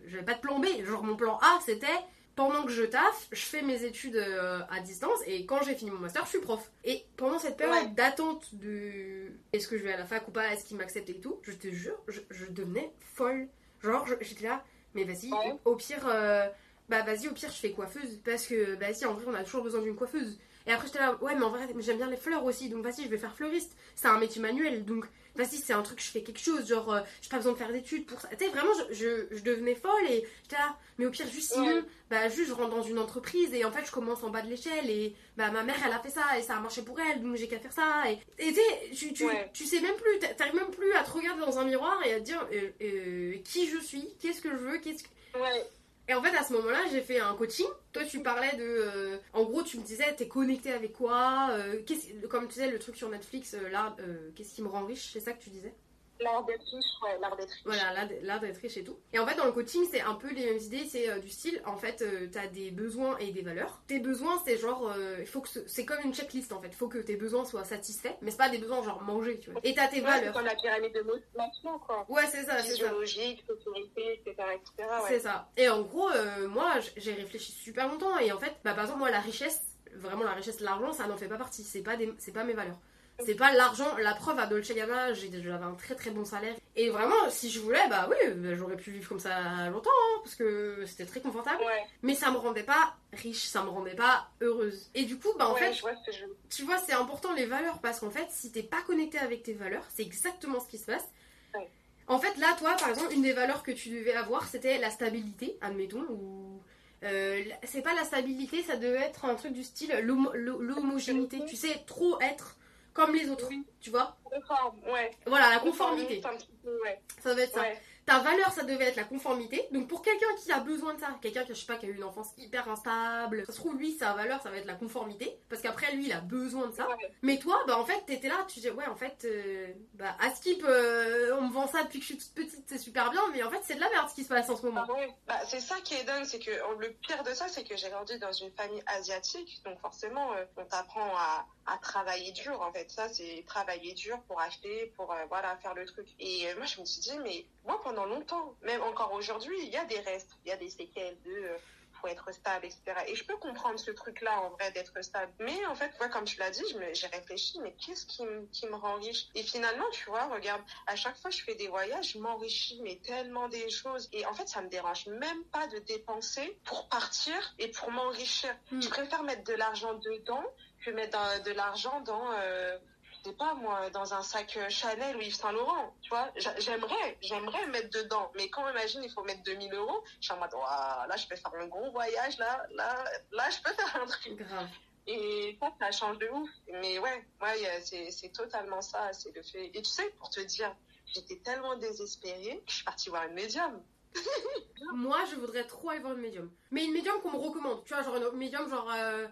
j'avais pas de plan B, genre mon plan A c'était pendant que je taffe, je fais mes études euh, à distance et quand j'ai fini mon master, je suis prof. Et pendant cette période d'attente de est-ce que je vais à la fac ou pas, est-ce qu'ils m'acceptent et tout, je te jure, je, devenais folle. Genre, j'étais là, mais vas-y, au pire, euh, bah vas-y, au pire, je fais coiffeuse parce que, bah si, en vrai, on a toujours besoin d'une coiffeuse. Et après, j'étais là, ouais, mais en vrai, j'aime bien les fleurs aussi, donc vas-y, je vais faire fleuriste. C'est un métier manuel, donc vas-y, c'est un truc, je fais quelque chose, genre, euh, j'ai pas besoin de faire d'études pour ça. Tu sais, vraiment, je, je, devenais folle et j'étais là, mais au pire, juste sinon, bah, juste je rentre dans une entreprise et en fait, je commence en bas de l'échelle et bah, ma mère, elle a fait ça et ça a marché pour elle, donc j'ai qu'à faire ça. Et tu sais, tu, tu, tu, sais même plus, t'arrives même plus à te regarder dans un miroir et à te dire euh, euh, qui je suis, qu'est-ce que je veux, qu'est-ce que. Ouais. Et en fait, à ce moment-là, j'ai fait un coaching. Toi, tu parlais de. Euh, en gros, tu me disais, t'es connecté avec quoi euh, Comme tu disais, le truc sur Netflix, euh, là, qu'est-ce qui me rend riche C'est ça que tu disais? L'art d'être riche, ouais, l'art d'être riche. Voilà, l'art d'être riche et tout. Et en fait, dans le coaching, c'est un peu les mêmes idées. C'est euh, du style, en fait, euh, t'as des besoins et des valeurs. Tes besoins, c'est genre, euh, faut que ce- c'est comme une checklist en fait. Il faut que tes besoins soient satisfaits, mais c'est pas des besoins genre manger, tu vois. Et t'as tes Ouais, c'est valeurs. comme la pyramide de motivation, quoi. Ouais, c'est ça, c'est ça. Physiologique, sécurité, etc., etc. C'est ça. Et en gros, euh, moi, j'ai réfléchi super longtemps. Et en fait, bah, par exemple, moi, la richesse, vraiment la richesse, l'argent, ça n'en fait pas partie. C'est pas, des... pas mes valeurs. C'est pas l'argent. La preuve, à Dolce Gabbana, j'avais un très très bon salaire. Et vraiment, si je voulais, bah oui, bah, j'aurais pu vivre comme ça longtemps. hein, parce que c'était très confortable. Ouais, Mais ça me rendait pas riche, ça me rendait pas heureuse. Et du coup, bah en ouais, fait, je vois ce que je veux tu vois, c'est important les valeurs parce qu'en fait, si t'es pas connecté avec tes valeurs, c'est exactement ce qui se passe. Ouais. En fait, là, toi, par exemple, une des valeurs que tu devais avoir, c'était la stabilité, admettons, ou. euh, c'est pas la stabilité, ça devait être un truc du style l'homo- l'ho- l'homogénéité. Tu sais, trop être comme les autres, Oui. tu vois Conforme, ouais. Voilà, la conformité. peu, ouais. Ça devait être ça. Ouais. Ta valeur, ça devait être la conformité. Donc pour quelqu'un qui a besoin de ça, quelqu'un qui, je sais pas, qui a eu une enfance hyper instable, ça se trouve, lui, sa valeur, ça va être la conformité. Parce qu'après, lui, il a besoin de ça. Ouais. Mais toi, bah en fait, t'étais là, tu disais, ouais, en fait, euh, bah à Skip, euh, on me vend ça depuis que je suis toute petite, c'est super bien, mais en fait, c'est de la merde ce qui se passe en ce moment. Ah. Bah, c'est ça qui est dingue, c'est que le pire de ça, c'est que j'ai grandi dans une famille asiatique, donc forcément, euh, on t'apprend à, à travailler dur, en fait. Ça, c'est travailler dur pour acheter, pour euh, voilà faire le truc. Et euh, moi, je me suis dit, mais moi, pendant longtemps, même encore aujourd'hui, il y a des restes, il y a des séquelles de euh, faut être stable, etc. Et je peux comprendre ce truc-là, en vrai, d'être stable. Mais en fait, comme tu l'as dit, j'ai réfléchi, mais qu'est-ce qui, me- qui me rend riche? Et finalement, tu vois, regarde, à chaque fois que je fais des voyages, je m'enrichis, mais tellement des choses. Et en fait, ça me dérange même pas de dépenser pour partir et pour m'enrichir. Je préfère mettre de l'argent dedans que mettre de l'argent dans... euh, je sais pas moi, dans un sac euh, Chanel ou Yves Saint Laurent, tu vois, J'a- j'aimerais, j'aimerais mettre dedans, mais quand imagine il faut mettre 2000 euros, je suis en mode, là je peux faire un gros voyage, là, là, là je peux faire un truc. Grave. Et ça, ça change de ouf. Mais ouais, ouais, a- c'est totalement ça, c'est le fait. Et tu sais, pour te dire, j'étais tellement désespérée que je suis partie voir une médium. Moi, je voudrais trop aller voir une médium. Mais une médium qu'on me recommande, tu vois, genre une médium, genre. euh,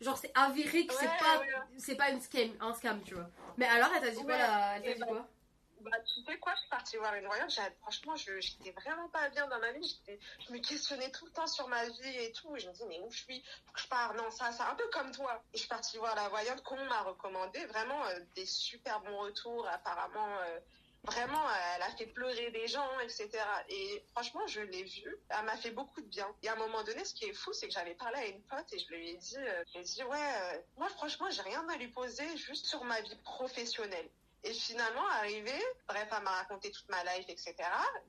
Genre, c'est avéré que c'est pas, ouais. c'est pas une scam, un scam, tu vois. Mais alors, elle t'a dit quoi Ouais, là Elle t'a dit ben, quoi Bah, tu sais quoi, je suis partie voir une voyante. Franchement, je j'étais vraiment pas bien dans ma vie. J'étais- Je me questionnais tout le temps sur ma vie et tout. Et je me dis, mais où je suis Faut que je pars Non, ça, c'est un peu comme toi. Et je suis partie voir la voyante qu'on m'a recommandé. Vraiment, euh, des super bons retours. Apparemment, euh, vraiment, elle a fait pleurer des gens, etc. Et franchement, je l'ai vue. Elle m'a fait beaucoup de bien. Et à un moment donné, ce qui est fou, c'est que j'avais parlé à une pote et je lui ai dit, euh, je lui ai dit, ouais, euh, moi, franchement, j'ai rien à lui poser juste sur ma vie professionnelle. Et finalement, arrivée, bref, elle m'a raconté toute ma life, etc.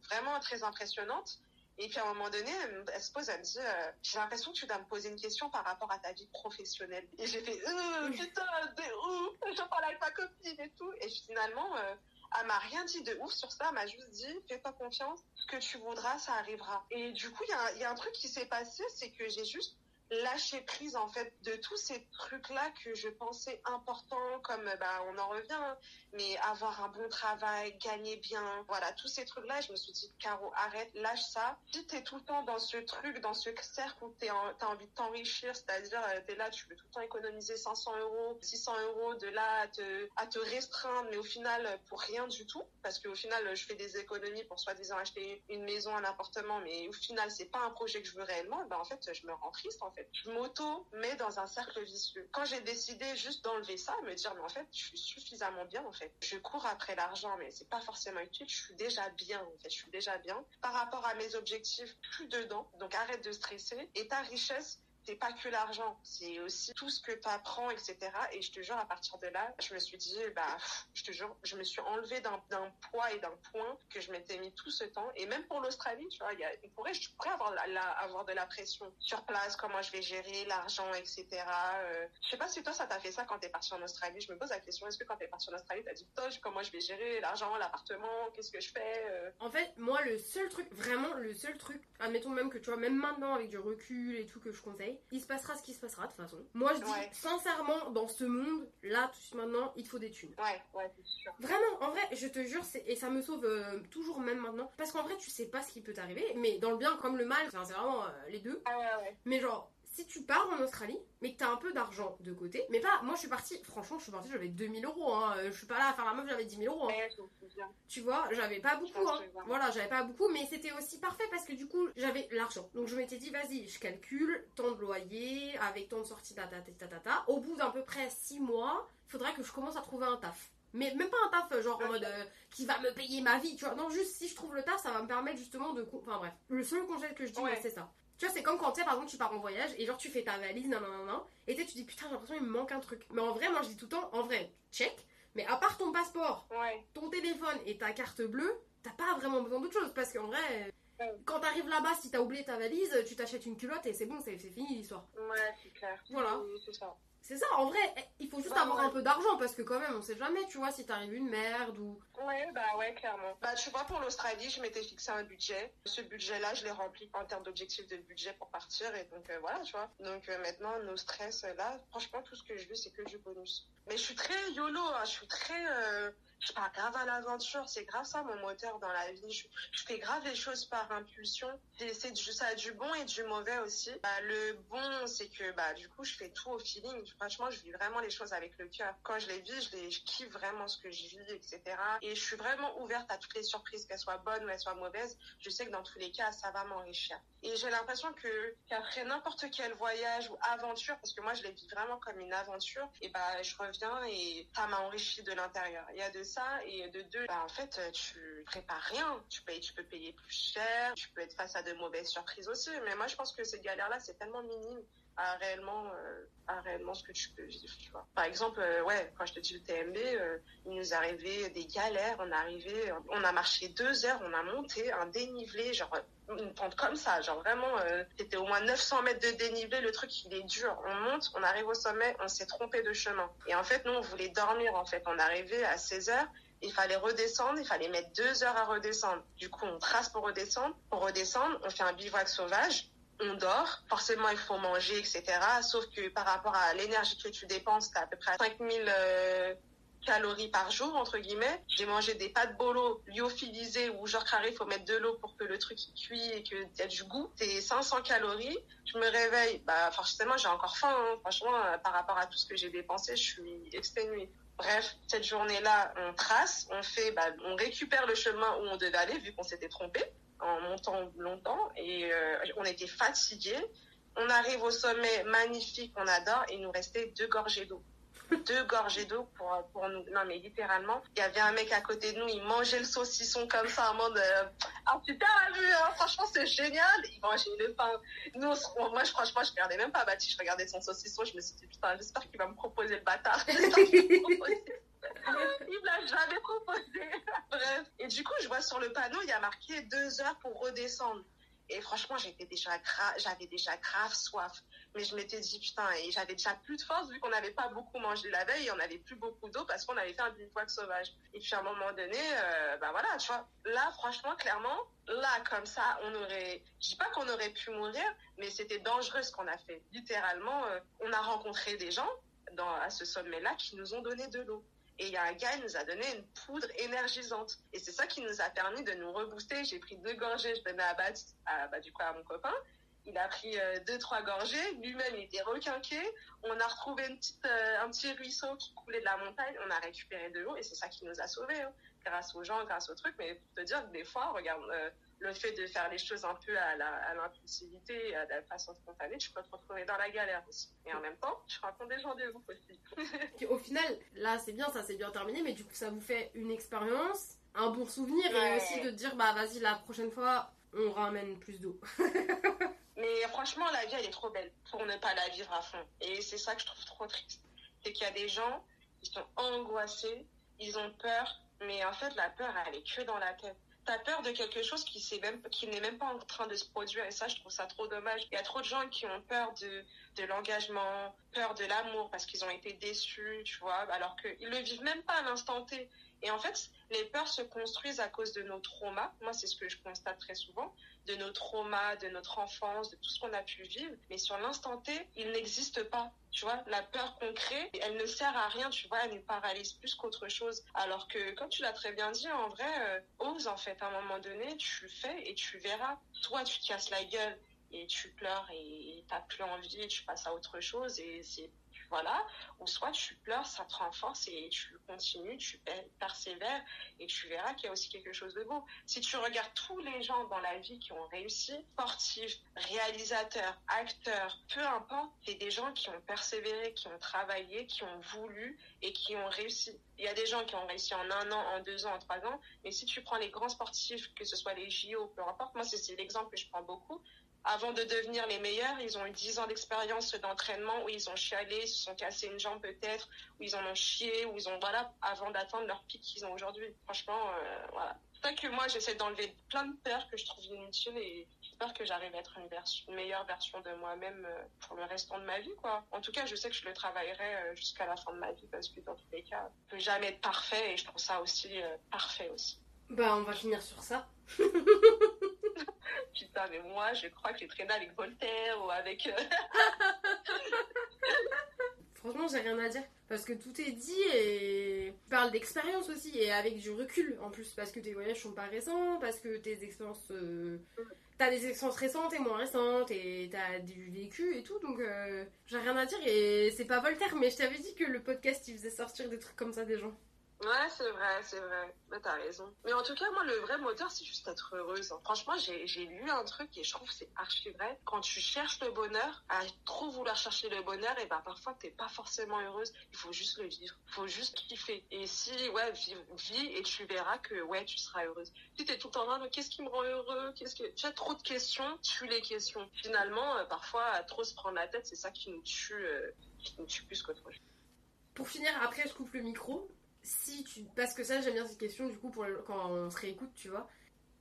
Vraiment très impressionnante. Et puis à un moment donné, elle, se pose, elle me dit, euh, j'ai l'impression que tu dois me poser une question par rapport à ta vie professionnelle. Et j'ai fait, euh, putain, t'es ouf, j'en parle avec ma copine et tout. Et finalement, euh, elle m'a rien dit de ouf sur ça, elle m'a juste dit, fais-toi confiance, ce que tu voudras, ça arrivera. Et du coup, il y y a un truc qui s'est passé, c'est que j'ai juste lâché prise en fait de tous ces trucs là que je pensais importants comme bah on en revient hein, mais avoir un bon travail gagner bien voilà tous ces trucs là je me suis dit Caro arrête lâche ça. Si t'es tout le temps dans ce truc dans ce cercle où t'es en- t'as envie de t'enrichir c'est-à-dire euh, t'es là tu veux tout le temps économiser 500 euros 600 euros de là à te, à te restreindre mais au final pour rien du tout parce qu'au final je fais des économies pour soi-disant acheter une maison un appartement mais au final c'est pas un projet que je veux réellement bah en fait je me rends triste en fait je m'auto mets dans un cercle vicieux. Quand j'ai décidé juste d'enlever ça me dire mais en fait je suis suffisamment bien en fait. Je cours après l'argent mais c'est pas forcément utile. Je suis déjà bien en fait. Je suis déjà bien. Par rapport à mes objectifs plus dedans. Donc arrête de stresser. Et ta richesse c'est pas que l'argent, c'est aussi tout ce que tu apprends, etc. Et je te jure, à partir de là, je me suis dit, bah, je te jure, je me suis enlevée d'un d'un poids et d'un point que je m'étais mis tout ce temps. Et même pour l'Australie, tu vois, y a, pourrait, je pourrais avoir, la- avoir de la pression sur place, comment je vais gérer l'argent, etc. Euh, je sais pas si toi, ça t'a fait ça quand t'es parti en Australie. Je me pose la question, est-ce que quand t'es parti en Australie, t'as dit, toi, comment je vais gérer l'argent, l'appartement, qu'est-ce que je fais euh, En fait, moi, le seul truc, vraiment, le seul truc, admettons même que tu vois, même maintenant avec du recul et tout que je conseille, il se passera ce qui se passera de toute façon. Moi, je dis Ouais. sincèrement, dans ce monde, là, tout de suite maintenant, il te faut des thunes. Ouais, ouais, c'est sûr. Vraiment, en vrai, je te jure, c'est- et ça me sauve euh, toujours même maintenant. Parce qu'en vrai, tu sais pas ce qui peut t'arriver, mais dans le bien comme le mal, c'est vraiment euh, les deux. Ah ouais, ouais. Mais genre, si tu pars en Australie, mais que t'as un peu d'argent de côté, mais pas, moi je suis partie, franchement, je suis partie, j'avais 2000 euros, hein, je suis pas là à faire la meuf, j'avais 10 000 euros. Hein. Tu vois, j'avais pas beaucoup, hein. Voilà, j'avais pas beaucoup, mais c'était aussi parfait parce que du coup, j'avais l'argent. Donc je m'étais dit, vas-y, je calcule, tant de loyer, avec tant de sorties, ta, ta, ta, ta, ta. Au bout d'à peu près 6 mois, il faudrait que je commence à trouver un taf. Mais même pas un taf genre en mode euh, qui va me payer ma vie, tu vois. Non, juste si je trouve le taf, ça va me permettre justement de. Enfin bref. Le seul congé que je dis, c'est ça. Tu vois, c'est comme quand tu sais, par exemple, tu pars en voyage et genre tu fais ta valise, nan nan nan, et tu dis putain, j'ai l'impression qu'il me manque un truc. Mais en vrai, moi je dis tout le temps, en vrai, check. Mais à part ton passeport, ton téléphone et ta carte bleue, t'as pas vraiment besoin d'autre chose parce qu'en vrai. Quand t'arrives là-bas, si t'as oublié ta valise, tu t'achètes une culotte et c'est bon, c'est fini l'histoire. Ouais, c'est clair. Voilà. C'est ça. C'est ça, en vrai, eh, il faut juste avoir un peu d'argent parce que quand même, on sait jamais, tu vois, si t'arrives une merde ou... Ouais, bah ouais, clairement. Bah tu vois, pour l'Australie, je m'étais fixé un budget. Ce budget-là, je l'ai rempli en termes d'objectifs de budget pour partir et donc euh, voilà, tu vois. Donc euh, maintenant, nos stress, là, franchement, tout ce que je veux, c'est que du bonus. Mais je suis très YOLO, hein, je suis très... Euh, je pars grave à l'aventure, c'est grave ça mon moteur dans la vie. Je, fais grave les choses par impulsion. C'est ça a du bon et du mauvais aussi. Bah, le bon, c'est que bah du coup, je fais tout au feeling. Franchement, je vis vraiment les choses avec le cœur. Quand je les vis, je, kiffe vraiment ce que je vis, etc. Et je suis vraiment ouverte à toutes les surprises, qu'elles soient bonnes ou qu'elles soient mauvaises. Je sais que dans tous les cas, ça va m'enrichir. Et j'ai l'impression que qu'après n'importe quel voyage ou aventure, parce que moi je les vis vraiment comme une aventure, et bah je reviens et ça m'a enrichi de l'intérieur. Il y a de ça et de deux, bah, en fait tu prépares rien. Tu payes, tu peux payer plus cher, tu peux être face à de mauvaises surprises aussi. Mais moi je pense que ces galères-là c'est tellement minime à réellement euh, à réellement ce que tu peux vivre tu vois par exemple euh, ouais quand je te dis le TMB euh, il nous arrivait des galères on on a marché deux heures on a monté un dénivelé genre une pente comme ça genre vraiment c'était au moins 900 mètres de dénivelé le truc il est dur on monte on arrive au sommet on s'est trompé de chemin et en fait nous on voulait dormir en fait on arrivait à 16 heures il fallait redescendre, il fallait mettre deux heures à redescendre. Du coup, on trace pour redescendre. Pour redescendre, on fait un bivouac sauvage on dort, forcément il faut manger, etc. Sauf que par rapport à l'énergie que tu dépenses, tu as à peu près 5000 euh, calories par jour, entre guillemets. J'ai mangé des pâtes bolo lyophilisées où genre carré, il faut mettre de l'eau pour que le truc cuit et qu'il y a du goût. C'est 500 calories. Je me réveille, bah forcément j'ai encore faim. Hein. Franchement, euh, par rapport à tout ce que j'ai dépensé, je suis exténuée. Bref, cette journée-là, on trace, on fait, bah, on récupère le chemin où on devait aller vu qu'on s'était trompé en montant longtemps et euh, on était fatigués. On arrive au sommet magnifique, on adore, et il nous restait deux gorgées d'eau. deux gorgées d'eau pour, pour nous. Non, mais littéralement, il y avait un mec à côté de nous, il mangeait le saucisson comme ça, en mode euh, Ah putain, la vue, hein, franchement, c'est génial. Il mangeait le pain. Nous, moi, je, franchement, je regardais même pas Baptiste, je regardais son saucisson, je me suis dit Putain, j'espère qu'il va me proposer le bâtard. il me l'a jamais proposé. Bref. Et du coup, je vois sur le panneau, il y a marqué deux heures pour redescendre. Et franchement, j'étais déjà j'avais déjà grave soif. Mais je m'étais dit, putain, et j'avais déjà plus de force vu qu'on n'avait pas beaucoup mangé la veille et on n'avait plus beaucoup d'eau parce qu'on avait fait un bivouac sauvage. Et puis à un moment donné, bah voilà, tu vois. Là, franchement, clairement, là, comme ça, on aurait, je dis pas qu'on aurait pu mourir, mais c'était dangereux ce qu'on a fait. Littéralement, euh, on a rencontré des gens à ce sommet-là qui nous ont donné de l'eau. Et il y a un gars, il nous a donné une poudre énergisante. Et c'est ça qui nous a permis de nous rebooster. J'ai pris deux gorgées, je donnais à Bat, à, bah, du coup, à mon copain. Il a pris euh, deux, trois gorgées. Lui-même, il était requinqué. On a retrouvé une petite, euh, un petit ruisseau qui coulait de la montagne. On a récupéré de l'eau et c'est ça qui nous a sauvés. Hein. Grâce aux gens, grâce aux trucs. Mais pour te dire des fois, regarde, euh, le fait de faire les choses un peu à l'impulsivité, à, à, la façon spontanée, tu peux te retrouver dans la galère aussi. Et en même temps, tu rencontres des gens de ouf aussi. Au final, là, c'est bien, ça s'est bien terminé, mais du coup, ça vous fait une expérience, un bon souvenir, et aussi de dire, bah vas-y, la prochaine fois, on ramène plus d'eau. mais franchement, la vie, elle est trop belle pour ne pas la vivre à fond. Et c'est ça que je trouve trop triste. C'est qu'il y a des gens qui sont angoissés, ils ont peur, mais en fait, la peur, elle est que dans la tête t'as peur de quelque chose qui même n'est même pas en train de se produire et ça je trouve ça trop dommage. Il y a trop de gens qui ont peur de de l'engagement peur de l'amour parce qu'ils ont été déçus tu vois alors qu'ils le vivent même pas à l'instant T et en fait les peurs se construisent à cause de nos traumas moi c'est ce que je constate très souvent de nos traumas, de notre enfance, de tout ce qu'on a pu vivre. Mais sur l'instant T, il n'existe pas. Tu vois, la peur qu'on crée, elle ne sert à rien, tu vois, elle nous paralyse plus qu'autre chose. Alors que, comme tu l'as très bien dit, en vrai, euh, ose en fait, à un moment donné, tu fais et tu verras. Toi, tu te casses la gueule et tu pleures et t'as plus envie tu passes à autre chose et c'est voilà, ou soit tu pleures, ça te renforce et tu continues, tu persévères et tu verras qu'il y a aussi quelque chose de beau. Si tu regardes tous les gens dans la vie qui ont réussi, sportifs, réalisateurs, acteurs, peu importe, c'est des gens qui ont persévéré, qui ont travaillé, qui ont voulu et qui ont réussi. Il y a des gens qui ont réussi en un an, en deux ans, en trois ans, mais si tu prends les grands sportifs, que ce soit les JO, peu importe, moi c'est l'exemple que je prends beaucoup, avant de devenir les meilleurs, ils ont eu 10 ans d'expérience d'entraînement où ils ont chialé, se sont cassés une jambe peut-être, où ils en ont chié, où ils ont, voilà, avant d'atteindre leur pic qu'ils ont aujourd'hui. Franchement, euh, voilà. C'est que moi, j'essaie d'enlever plein de peurs que je trouve inutiles et j'espère que j'arrive à être une, meilleure version de moi-même euh, pour le restant de ma vie, quoi. En tout cas, je sais que je le travaillerai euh, jusqu'à la fin de ma vie parce que dans tous les cas, je peux jamais être parfait et je trouve ça aussi parfait aussi. Bah, on va finir sur ça. Putain, mais moi, je crois que j'ai traîné avec Voltaire ou avec. Euh, Franchement, j'ai rien à dire. Parce que tout est dit et. Tu parles d'expérience aussi et avec du recul en plus. Parce que tes voyages sont pas récents, parce que tes expériences. Euh, t'as des expériences récentes et moins récentes et t'as du vécu et tout. Donc, euh, j'ai rien à dire et c'est pas Voltaire, mais je t'avais dit que le podcast il faisait sortir des trucs comme ça des gens. Ouais, c'est vrai, c'est vrai. Bah, t'as raison. Mais en tout cas, moi, le vrai moteur, c'est juste être heureuse. Hein. Franchement, j'ai lu un truc et je trouve c'est archi vrai. Quand tu cherches le bonheur, à trop vouloir chercher le bonheur, et bah parfois, t'es pas forcément heureuse. Il faut juste le vivre. Il faut juste kiffer. Et si, ouais, vis, et tu verras que, ouais, tu seras heureuse. Si t'es tout le temps là, qu'est-ce qui me rend heureux? Qu'est-ce que... Tu as trop de questions, tue les questions. Finalement, euh, parfois, trop se prendre la tête, c'est ça qui nous tue, euh, qui nous tue plus qu'autre chose. Pour finir, après, je coupe le micro si tu. Parce que ça, j'aime bien cette question, du coup, pour quand on se réécoute, tu vois.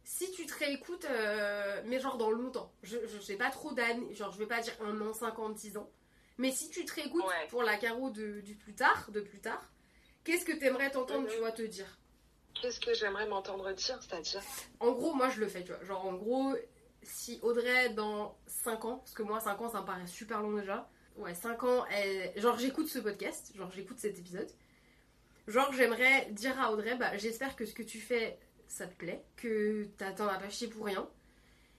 Si tu te réécoutes, euh, mais genre dans longtemps, je, sais pas trop d'années, genre je vais pas dire un an, 50, 10 ans, mais si tu te réécoutes pour la carreau de, du plus tard, de plus tard, qu'est-ce que t'aimerais t'entendre, tu mhm. vois, te dire? Qu'est-ce que j'aimerais m'entendre dire, c'est-à-dire? En gros, moi je le fais, tu vois. Genre en gros, si Audrey dans 5 ans, parce que moi 5 ans ça me paraît super long déjà, ouais, 5 ans, elle... genre j'écoute ce podcast, genre j'écoute cet épisode, Genre, j'aimerais dire à Audrey, bah, j'espère que ce que tu fais, ça te plaît, que t'en as pas chié pour rien.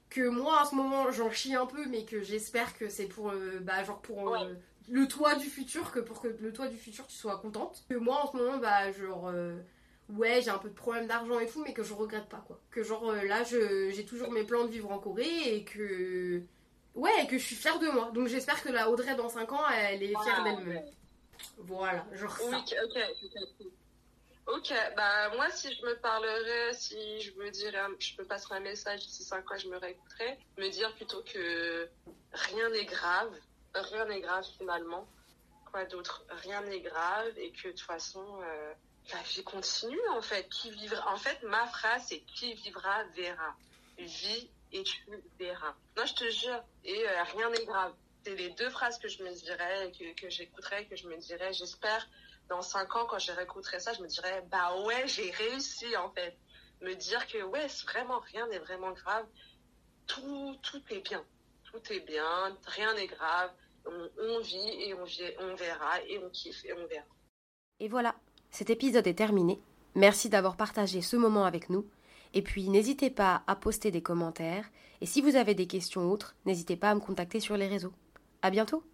Que moi, en ce moment, j'en chie un peu, mais que j'espère que c'est pour, euh, bah, genre pour euh, le toit du futur, que pour que le toit du futur, tu sois contente. Que moi, en ce moment, bah, genre, euh, ouais, j'ai un peu de problème d'argent et tout, mais que je regrette pas, quoi. Que genre, là, j'ai toujours mes plans de vivre en Corée et que. Ouais, que je suis fière de moi. Donc j'espère que la Audrey, dans 5 ans, elle est fière d'elle-même. Voilà, genre ça. ok, ok. Ok, bah moi si je me parlerais, si je me dirais, je me passerais un message d'ici 5 ans, je me réécouterais, me dire plutôt que rien n'est grave, rien n'est grave finalement. Quoi d'autre? Rien n'est grave et que de toute façon, euh, la vie continue en fait. Qui vivra En fait, ma phrase c'est qui vivra verra. Vis et tu verras. Non, je te jure. Et euh, rien n'est grave c'est les deux phrases que je me dirais, que, que j'écouterais, que je me dirais, j'espère, dans cinq ans, quand je réécouterai ça, je me dirais, bah ouais, j'ai réussi, en fait. Me dire que, ouais, vraiment, rien n'est vraiment grave. Tout, tout est bien. Tout est bien, rien n'est grave. On, vit et on verra et on kiffe et on verra. Et voilà, cet épisode est terminé. Merci d'avoir partagé ce moment avec nous. Et puis n'hésitez pas à poster des commentaires. Et si vous avez des questions autres, n'hésitez pas à me contacter sur les réseaux. À bientôt